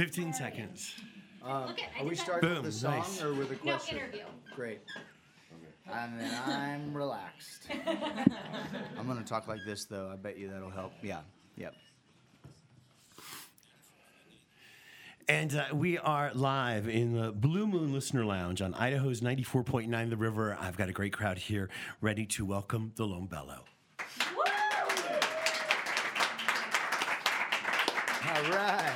15 seconds. Um, Look it, are we did starting Boom, with the song nice. or with the No, question? interview. Great. And then I'm relaxed. I'm gonna talk like this though. I bet you that'll help. Yeah. Yep. And uh, we are live in the Blue Moon Listener Lounge on Idaho's 94.9 The River. I've got a great crowd here ready to welcome the Lone Bellow. All right,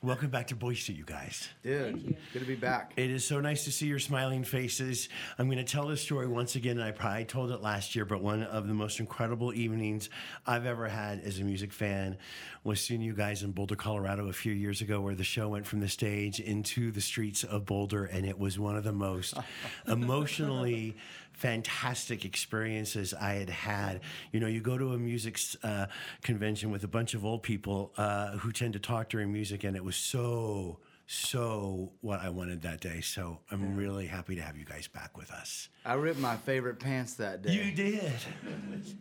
Welcome back to Boise, you guys. dude. Good to be back. It is so nice to see your smiling faces. I'm going to tell this story once again. and I probably told it last year, but one of the most incredible evenings I've ever had as a music fan was seeing you guys in Boulder, Colorado a few years ago, where the show went from the stage into the streets of Boulder, and it was one of the most emotionally fantastic experiences I had had. You know, you go to a music uh, convention with a bunch of old people uh, who tend to talk during music, and it was so so what I wanted that day. So I'm really happy to have you guys back with us. I ripped my favorite pants that day. You did.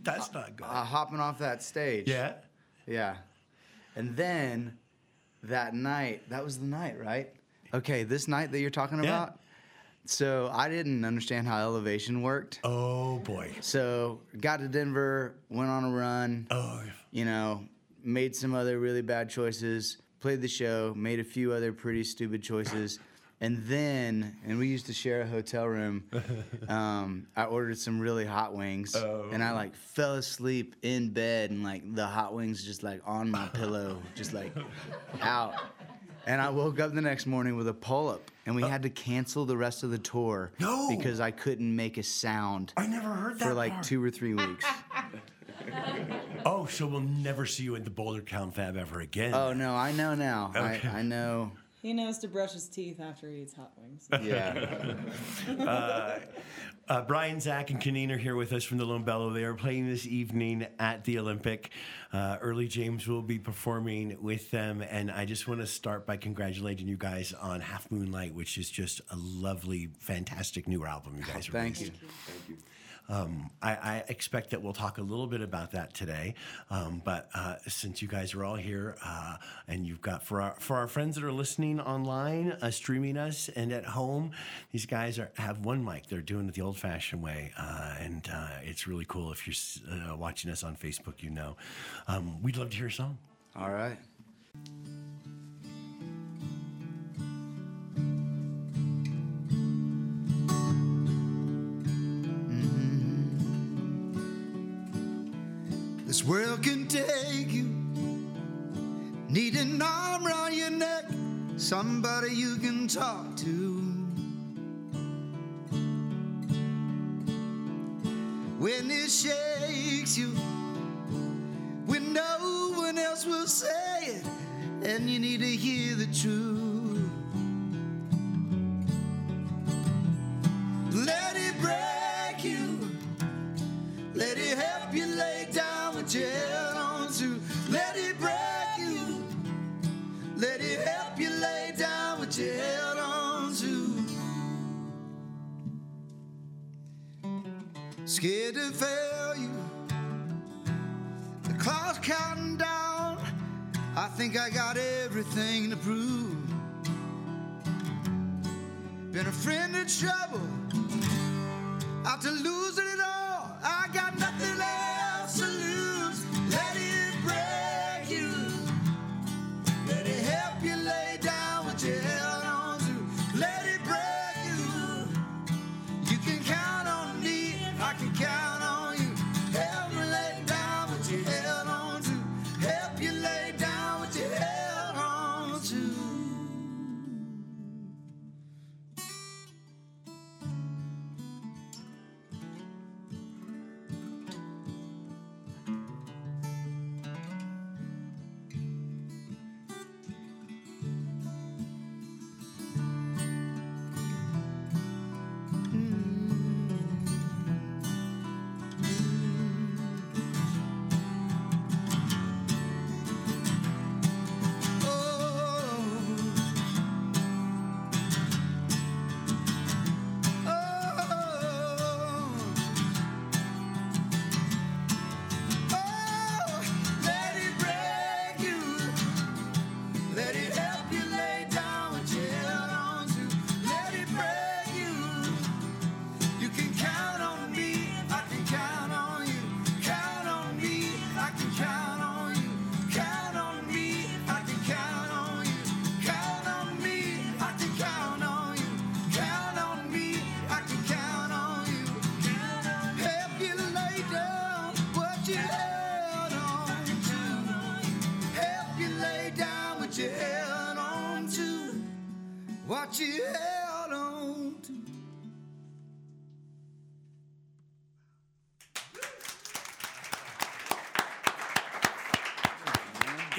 That's not good. Uh, hopping off that stage. yeah. Yeah. And then that night, that was the night, right? Okay, this night that you're talking Yeah. about. So I didn't understand how elevation worked. Oh boy. So got to Denver, went on a run, Oh. you know, made some other really bad choices, played the show, made a few other pretty stupid choices. And then, and we used to share a hotel room. Um, I ordered some really hot wings, and I like fell asleep in bed, and like the hot wings just like on my pillow, just like out. And I woke up the next morning with a pull up, and we had to cancel the rest of the tour No. because I couldn't make a sound I never heard that for like part. two or three weeks. Oh, so we'll never see you at the Boulder Confab ever again. Oh no, I know now. Okay. I, I know. He knows to brush his teeth after he eats hot wings. Yeah. Uh, Brian, Zach, and Kanene are here with us from the Lone Bellow. They are playing this evening at the Olympic. Uh, Early James will be performing with them, and I just want to start by congratulating you guys on Half Moonlight, which is just a lovely, fantastic new album you guys are Thank releasing. you. Um, I, I expect that we'll talk a little bit about that today. Um, but uh, since you guys are all here, uh, and you've got for our for our friends that are listening online, uh, streaming us, and at home, these guys are have one mic. They're doing it the old-fashioned way, uh, and uh, it's really cool. If you're uh, watching us on Facebook, you know. Um, we'd love to hear a song. All right. World can take you. Need an arm around your neck, somebody you can talk to. When it shakes you, when no one else will say it, and you need to hear the truth. What on to. Let it break you. Let it help you lay down what you held on to. Scared to fail you. The clock's counting down. I think I got everything to prove. Been a friend of trouble out to lose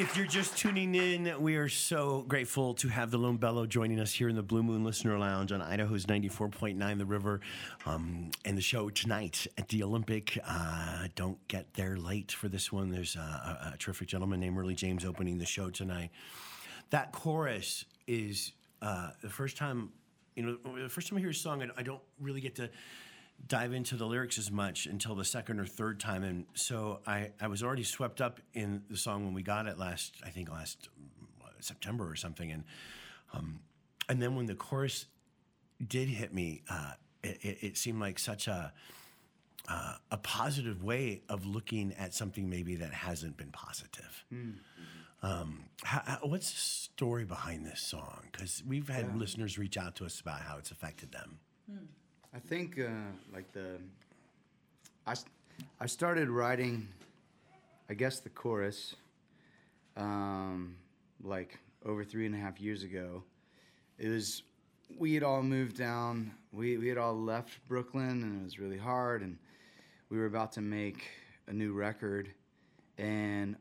If you're just tuning in, we are so grateful to have the Lone Bellow joining us here in the Blue Moon Listener Lounge on Idaho's 94.9 The River. Um, and the show tonight at the Olympic. Uh, don't get there late for this one. There's a, a, terrific gentleman named Early James opening the show tonight. That chorus is uh, the first time, you know, the first time I hear a song, I don't really get to dive into the lyrics as much until the second or third time. And so I, I was already swept up in the song when we got it last, I think last September or something. And, um, and then when the chorus did hit me, uh, it, it, it seemed like such a, uh, a positive way of looking at something maybe that hasn't been positive. Um, how, how- what's the story behind this song? Because we've had listeners reach out to us about how it's affected them. I think uh, like the I I started writing I guess the chorus um, like over three and a half years ago. It was we had all moved down. We we had all left Brooklyn and it was really hard and we were about to make a new record and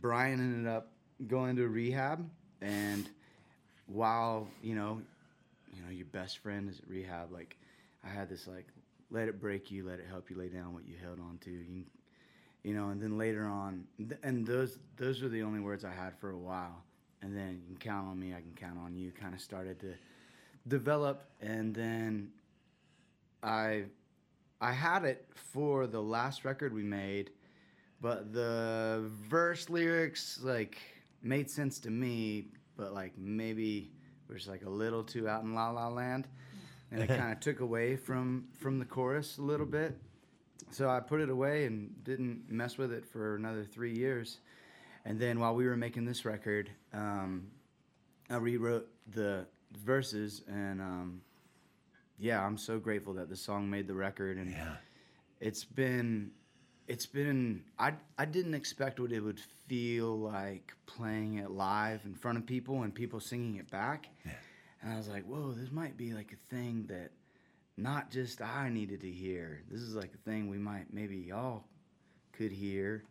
Brian ended up going to rehab and while you know you know your best friend is at rehab like i had this like let it break you let it help you lay down what you held on to you, you know and then later on and those those were the only words i had for a while. And then you can count on me i can count on you kind of started to develop. And then i i had it for the last record we made but the verse lyrics like made sense to me but like maybe was like a little too out in la la land and it kind of took away from from the chorus a little bit so i put it away and didn't mess with it for another three years and then while we were making this record um, i rewrote the verses and um, yeah i'm so grateful that the song made the record and Yeah. it's been it's been I I didn't expect what it would feel like playing it live in front of people and people singing it back. And I was like, whoa, this might be like a thing that not just I needed to hear. This is like a thing we might maybe y'all could hear.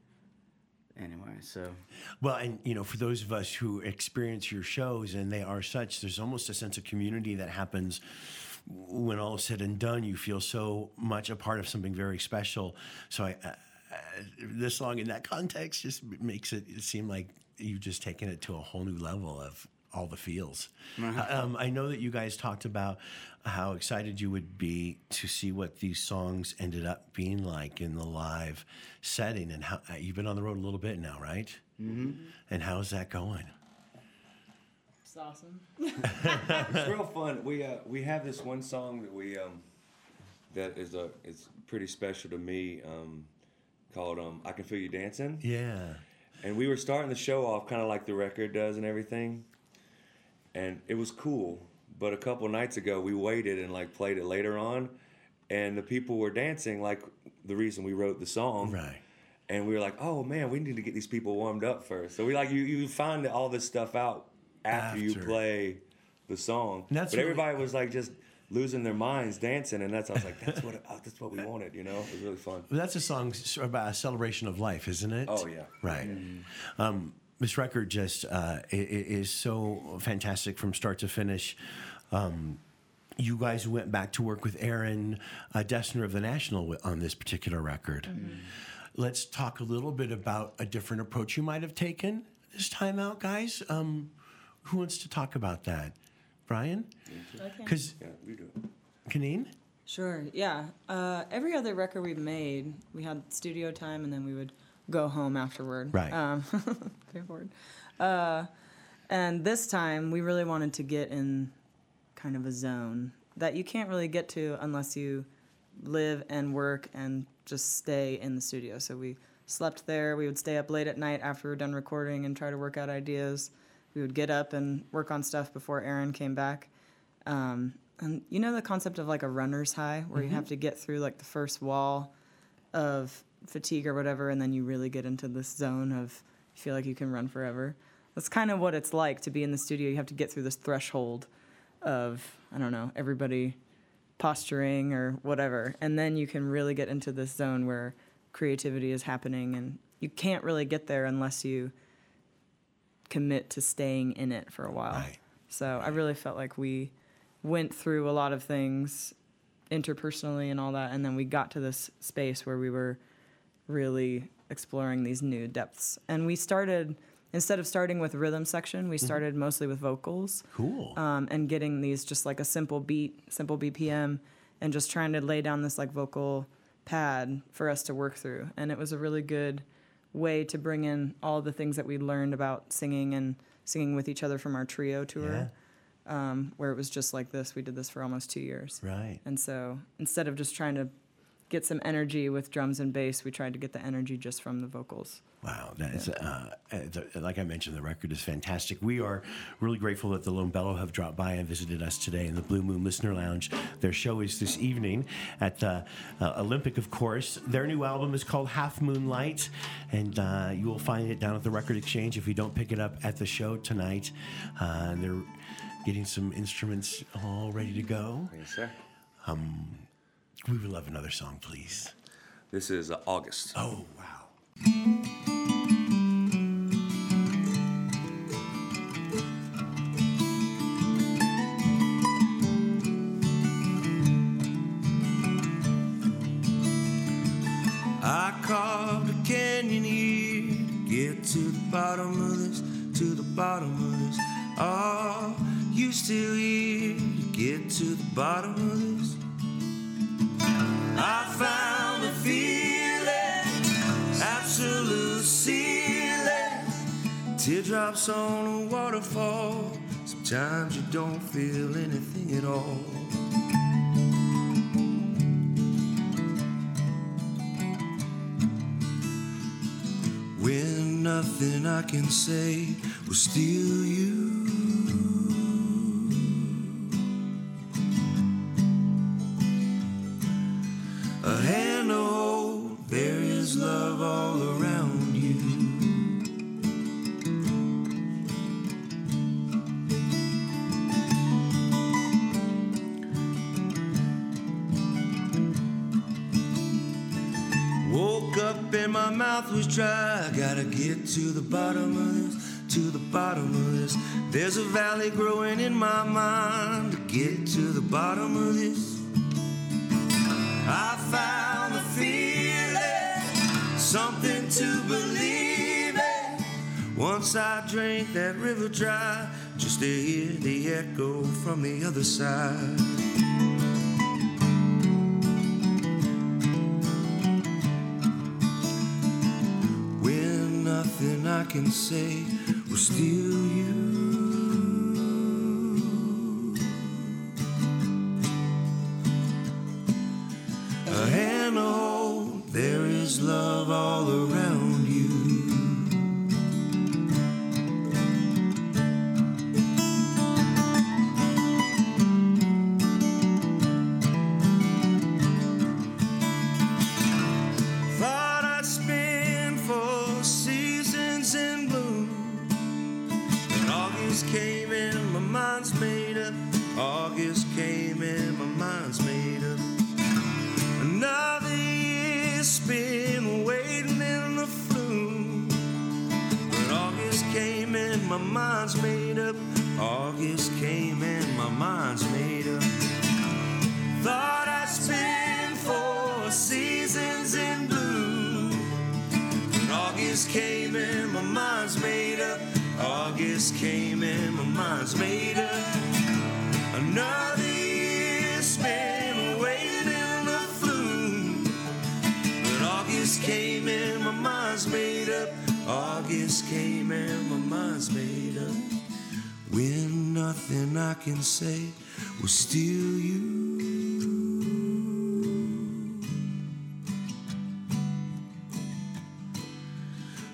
Anyway, so Well, and you know, for those of us who experience your shows and they are such, there's almost a sense of community that happens when all is said and done. You feel so much a part of something very special. So I, uh, uh, this song in that context just makes it seem like you've just taken it to a whole new level of all the feels. Um, I know that you guys talked about how excited you would be to see what these songs ended up being like in the live setting, and how uh, you've been on the road a little bit now, right? Mm-hmm. And how's that going? It's awesome. it's real fun. We uh, we have this one song that we um, that is a it's pretty special to me um, called um, "I Can Feel You Dancing," Yeah. and we were starting the show off kind of like the record does and everything, and it was cool. But a couple nights ago, we waited and like played it later on, and the people were dancing like the reason we wrote the song. Right. And we were like, oh man, we need to get these people warmed up first. So we like you you find all this stuff out after, you play the song. But everybody was like just losing their minds dancing, and that's I was like, that's what oh, that's what we wanted. You know, it was really fun. Well, that's a song about a celebration of life, isn't it? Oh, yeah. Right. Um, this record just uh, i- i- is so fantastic from start to finish. Um, you guys went back to work with Aaron uh, Dessner of the National on this particular record. Let's talk a little bit about a different approach you might have taken this time out, guys. Um, who wants to talk about that? Brian? I can. Because, Yeah, we do. it. Kanene? Sure, yeah. Uh, every other record we've made, we had studio time and then we would go home afterward. Right. Um. Uh, and this time, we really wanted to get in kind of a zone that you can't really get to unless you live and work and just stay in the studio. So we slept there. We would stay up late at night after we were done recording and try to work out ideas. We would get up and work on stuff before Aaron came back. Um, and you know the concept of like a runner's high, where you have to get through like the first wall of fatigue or whatever, and then you really get into this zone of you feel like you can run forever. that's kind of what it's like to be in the studio. You have to get through this threshold of I don't know everybody posturing or whatever, and then you can really get into this zone where creativity is happening, and you can't really get there unless you commit to staying in it for a while. Right. So I really felt like we went through a lot of things interpersonally and all that, and then we got to this space where we were really exploring these new depths. And we started instead of starting with rhythm section, we started mostly with vocals Cool. um, and getting these just like a simple beat, simple BPM, and just trying to lay down this like vocal pad for us to work through. And it was a really good way to bring in all the things that we learned about singing and singing with each other from our trio tour, um, where it was just like this. We did this for almost two years. right. And so instead of just trying to get some energy with drums and bass, we tried to get the energy just from the vocals. Wow, that is, uh, uh, like I mentioned, the record is fantastic. We are really grateful that the Lone Bellow have dropped by and visited us today in the Blue Moon Listener Lounge. Their show is this evening at the uh, Olympic, of course. Their new album is called Half Moonlight, and uh, you will find it down at the Record Exchange if you don't pick it up at the show tonight. Uh, and they're getting some instruments all ready to go. Yes, sir. We would love another song, please. This is uh, August. Oh, wow. I carved a canyon here to get to the bottom of this, to the bottom of this. Are you still here to get to the bottom of this? On a waterfall. Sometimes you don't feel anything at all. When nothing I can say will steal you. Was. Gotta get to the bottom of this, to the bottom of this. There's a valley growing in my mind. To get to the bottom of this, I found the feeling, something to believe in. Once I drank that river dry, just to hear the echo from the other side. I can say we'll steal you. Mind's made up. August came and my mind's made up. Thought I'd spend four seasons in bloom. But August came and my mind's made up. August came and my mind's made up. Another year spent waiting in the flume. But August came and my mind's made up. August came and mind's made up. When nothing I can say will steal you.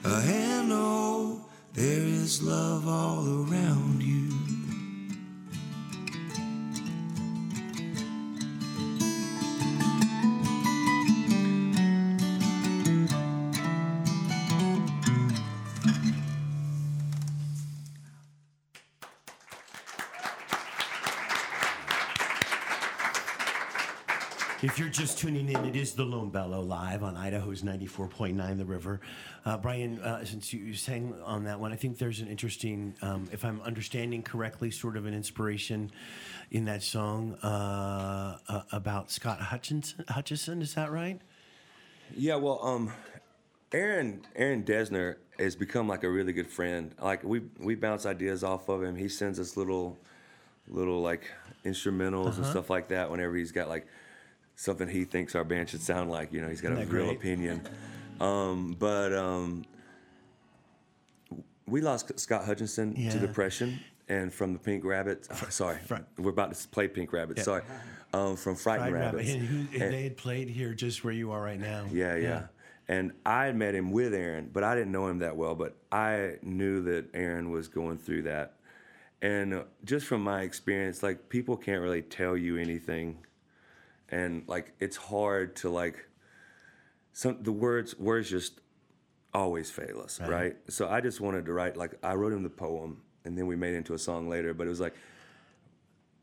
A hand to there is love all around If you're just tuning in, it is the Lone Bellow live on Idaho's 94.9 The River. Uh, Brian, uh, since you sang on that one, I think there's an interesting, um, if I'm understanding correctly, sort of an inspiration in that song uh, uh, about Scott Hutchinson. Hutchison, is that right? Yeah, well, um, Aaron Aaron Dessner has become like a really good friend. Like we we bounce ideas off of him. He sends us little little like instrumentals and stuff like that whenever he's got like something he thinks our band should sound like. You know, he's got Isn't a real great? opinion. Um, but um, we lost Scott Hutchinson Yeah. to depression. And from the Pink Rabbit, sorry, Fri- we're about to play Pink Rabbit. Yeah. Sorry, um, from Frightened Fried Rabbit. Rabbits. And, who, and they had played here just where you are right now. yeah, yeah. And I had met him with Aaron, but I didn't know him that well. But I knew that Aaron was going through that. And uh, just from my experience, like people can't really tell you anything. And like it's hard to like some the words words just always fail us, Right. right? So I just wanted to write like I wrote him the poem and then we made it into a song later, but it was like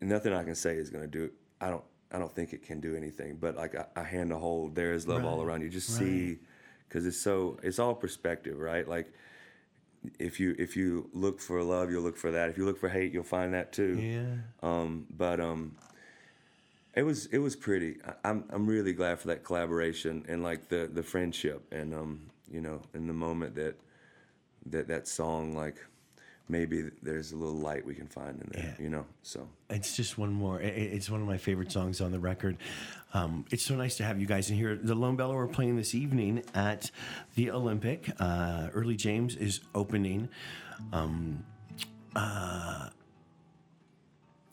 nothing I can say is gonna do. I don't. I don't think it can do anything. But like a, a hand to hold, there is love all around you. Just right. see, because it's so. It's all perspective, right? Like if you if you look for love, you'll look for that. If you look for hate, you'll find that too. Yeah. Um, but um, it was it was pretty. I, I'm I'm really glad for that collaboration and like the the friendship and um you know in the moment that that that song like maybe there's a little light we can find in there. Yeah. You know, so. It's just one more. It's one of my favorite songs on the record. Um, it's so nice to have you guys in here. The Lone Bellow are playing this evening at the Olympic. Uh, Early James is opening. Um, uh,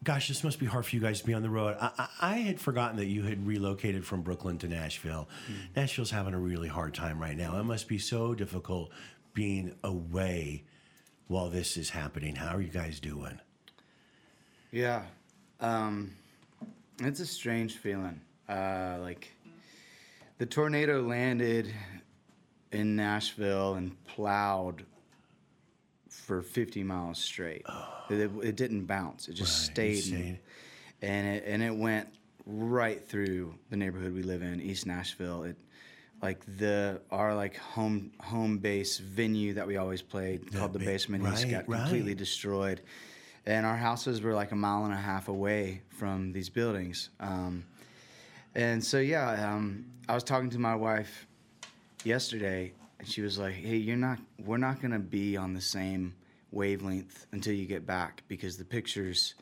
gosh, this must be hard for you guys to be on the road. I, I, I had forgotten that you had relocated from Brooklyn to Nashville. Nashville's having a really hard time right now. It must be so difficult being away while this is happening. How are you guys doing? Yeah. Um, it's a strange feeling. Uh, like the tornado landed in Nashville and plowed for 50 miles straight. It, it didn't bounce. It just Right, stayed. and it and it went right through the neighborhood we live in, East Nashville. It like the our like home home base venue that we always played called the ba- Basement East right, got completely right. destroyed, and our houses were like a mile and a half away from these buildings. Um, and so yeah, um, I was talking to my wife yesterday, and she was like, "Hey, you're not. We're not gonna be on the same wavelength until you get back because the pictures,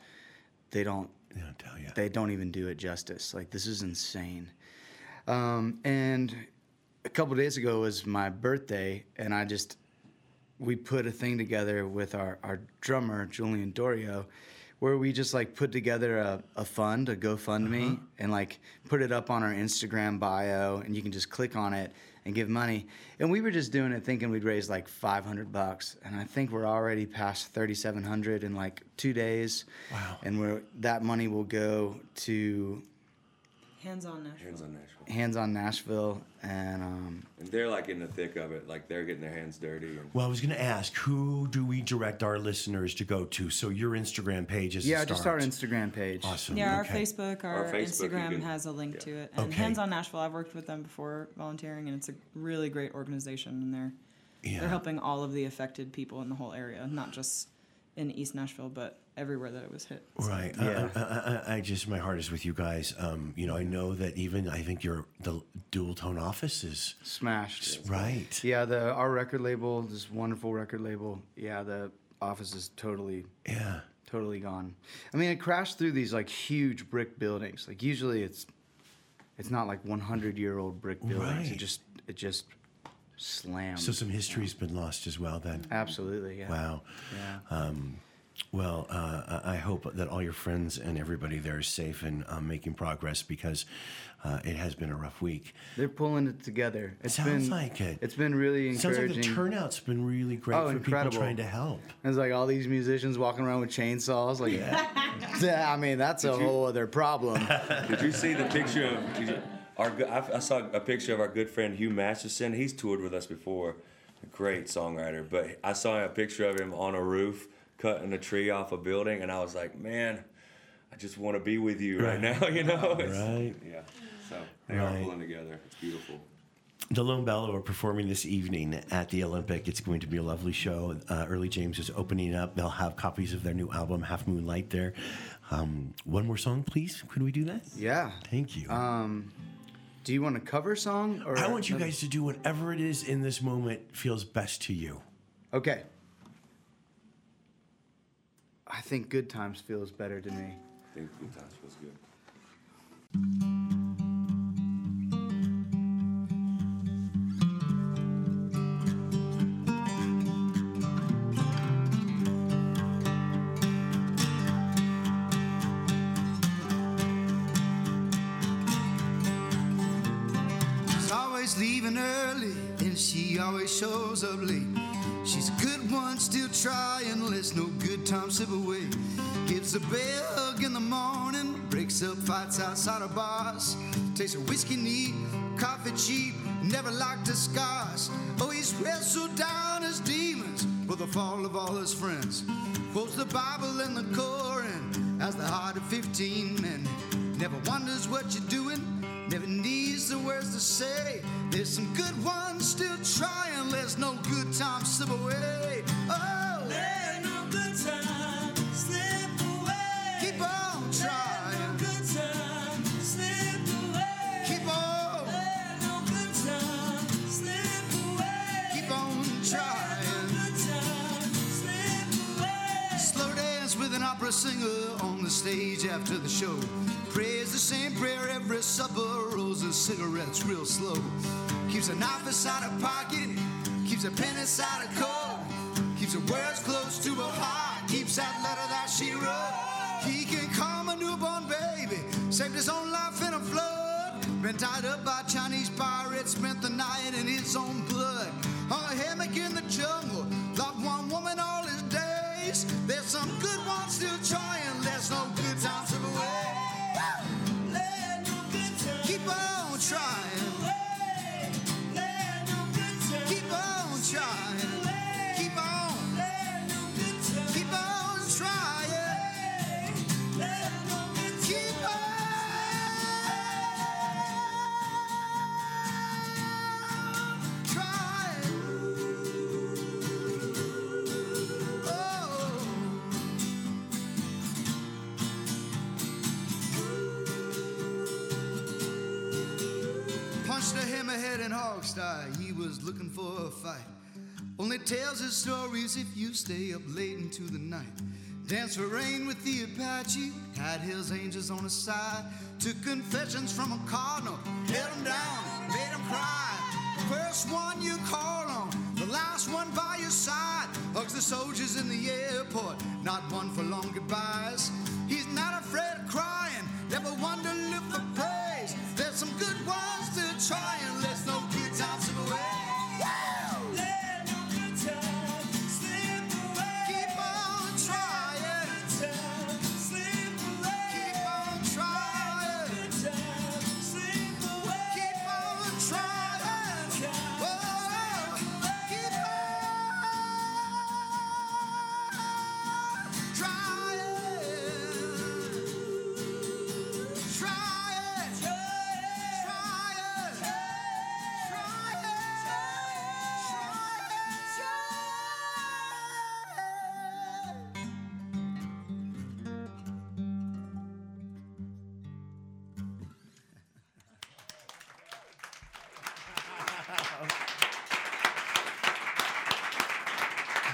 they don't Yeah, I'll tell you. they don't even do it justice. Like this is insane. Um, and a couple days ago was my birthday, and I just we put a thing together with our our drummer Julian Dorio, where we just like put together a, a fund, a GoFundMe, and like put it up on our Instagram bio, and you can just click on it and give money. And we were just doing it thinking we'd raise like 500 bucks, and I think we're already past 3,700 in like two days. Wow. And we're that money will go to Hands on Nashville. Hands on Nashville. Hands on Nashville, and um, And they're like in the thick of it, like they're getting their hands dirty. And Well, I was going to ask, who do we direct our listeners to go to? So your Instagram page is yeah, the just our. Instagram page. Awesome. Yeah, our. Facebook, our, Our Facebook, Instagram can- has a link yeah. to it. And Okay. Hands on Nashville, I've worked with them before volunteering, and it's a really great organization. And they're Yeah. they're helping all of the affected people in the whole area, not just in East Nashville, but everywhere that it was hit. So- Right. Yeah. I, I, I, I just, my heart is with you guys. Um, you know, I know that even, I think your, the Dualtone office is, Smashed. right. Yeah, the our record label, this wonderful record label. Yeah, the office is totally Yeah. totally gone. I mean, it crashed through these like huge brick buildings. Like usually it's it's not like 100 year old brick buildings. Right. It just it just slammed. So some history's been lost as well then. Absolutely, yeah. Wow. Yeah. Well, uh, I I hope that all your friends and everybody there is safe and um, making progress because uh, it has been a rough week. They're pulling it together. It's Sounds been like it. It's been really It sounds like encouraging. the turnout's been really great Oh, for incredible. people trying to help. There's like all these musicians walking around with chainsaws. Like, yeah. I mean, that's a whole other problem. Did you see the picture of did you- our? I, I saw a picture of our good friend Hugh Masterson. He's toured with us before. A great songwriter, but I saw a picture of him on a roof cutting a tree off a building, and I was like, man, I just want to be with you right, Right. now. You know. It's- Right. Yeah. So they Right. are pulling together. It's beautiful. The Lone Bellow are performing this evening at the Olympic. It's going to be a lovely show. Uh, Early James is opening up. They'll have copies of their new album, Half Moonlight, there. Um, one more song, please. Could we do that? Yeah. Thank you. Um, do you want a cover song or? I want you guys to do whatever it is in this moment feels best to you. Okay. I think Good Times feels better to me. I think Good Times feels good. Leaving early, and she always shows up late. She's a good one, still trying, lets no good time slip away. Gives a bear hug in the morning, breaks up fights outside of bars. Takes a whiskey neat, coffee cheap, never liked his scars. Oh, he's wrestled down his demons with the fall of all his friends. Quotes the Bible and the Koran as the heart of 15 men. Never wonders what you're doing, never needs the words to say. There's some good ones still trying, there's no good time slip away. Oh, let no good time slip away. Keep on trying. good time slip away. Keep on. Let no good time slip away. Keep on trying. good time slip away. Slow dance with an opera singer on the stage after the show. Prays the same prayer every supper, rolls his cigarettes real slow. Keeps a knife inside her pocket, keeps a pen inside a coat. Keeps a words in Hogstye. He was looking for a fight. Only tells his stories if you stay up late into the night. Danced for rain with the Apache. Had his angels on his side. Took confessions from a cardinal. Held him down, made him cry. First one you call on, the last one by your side. Hugs the soldiers in the airport. Not one for long goodbyes.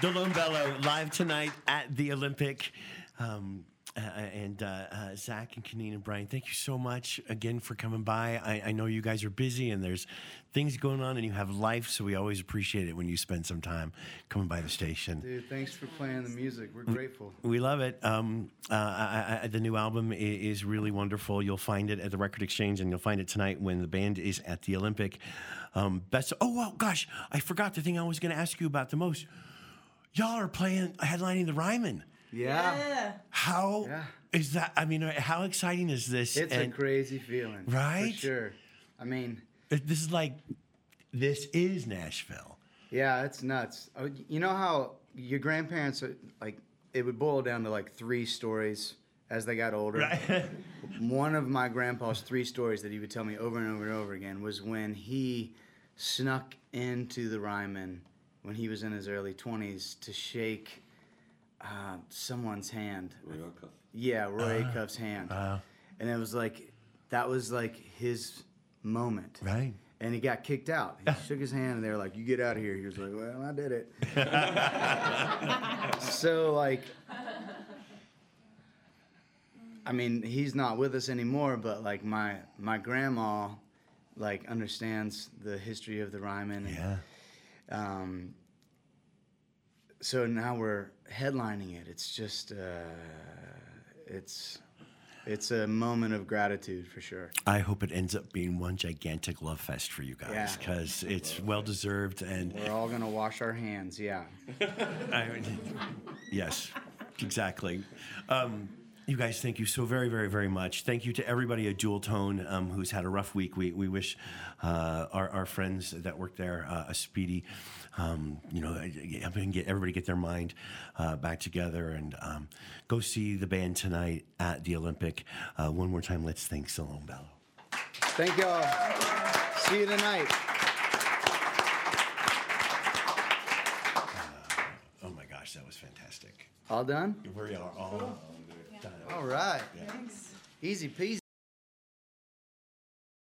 The Lone Bellow live tonight at the Olympic. Um, uh, and uh, uh, Zach and Kanene and Brian, thank you so much again for coming by. I, I know you guys are busy and there's things going on and you have life, so we always appreciate it when you spend some time coming by the station. Dude, thanks for playing the music. We're grateful. We love it. Um, uh, I, I, the new album i- is really wonderful. You'll find it at the Record Exchange, and you'll find it tonight when the band is at the Olympic. Um, best. Oh well, gosh, I forgot the thing I was going to ask you about the most. Y'all are playing headlining the Ryman. Yeah. How is Yeah. that? I mean, how exciting is this? It's And a crazy feeling. Right? For sure. I mean, this is like, this is Nashville. yeah, it's nuts. Oh, You know how your grandparents, are, like, it would boil down to like three stories as they got older. Right. One of my grandpa's three stories that he would tell me over and over and over again was when he snuck into the Ryman when he was in his early 20s to shake uh, someone's hand. Roy Cuff. Yeah, Roy Acuff's hand. Wow. And it was like, that was like his moment. Right. And he got kicked out. He shook his hand and they were like, you get out of here. He was like, well, I did it. so, like, I mean, he's not with us anymore, but like my my grandma, like understands the history of the Ryman. and, Yeah. Um, so now we're headlining it. It's just, uh, it's, it's a moment of gratitude for sure. I hope it ends up being one gigantic love fest for you guys Yeah. because it's well deserved and We're all gonna wash our hands. Yeah. I, yes, exactly. Um, you guys, thank you so very, very, very much. Thank you to everybody at Dualtone um, who's had a rough week. We, we wish uh, our, our friends that work there uh, a speedy, um, you know, and get everybody get their mind uh, back together and um, go see the band tonight at the Olympic. Uh, one more time, let's thank the Lone Bellow. Thank y'all. See you tonight. Oh my gosh, that was fantastic. All done? We are all done. All right. Thanks. Easy peasy.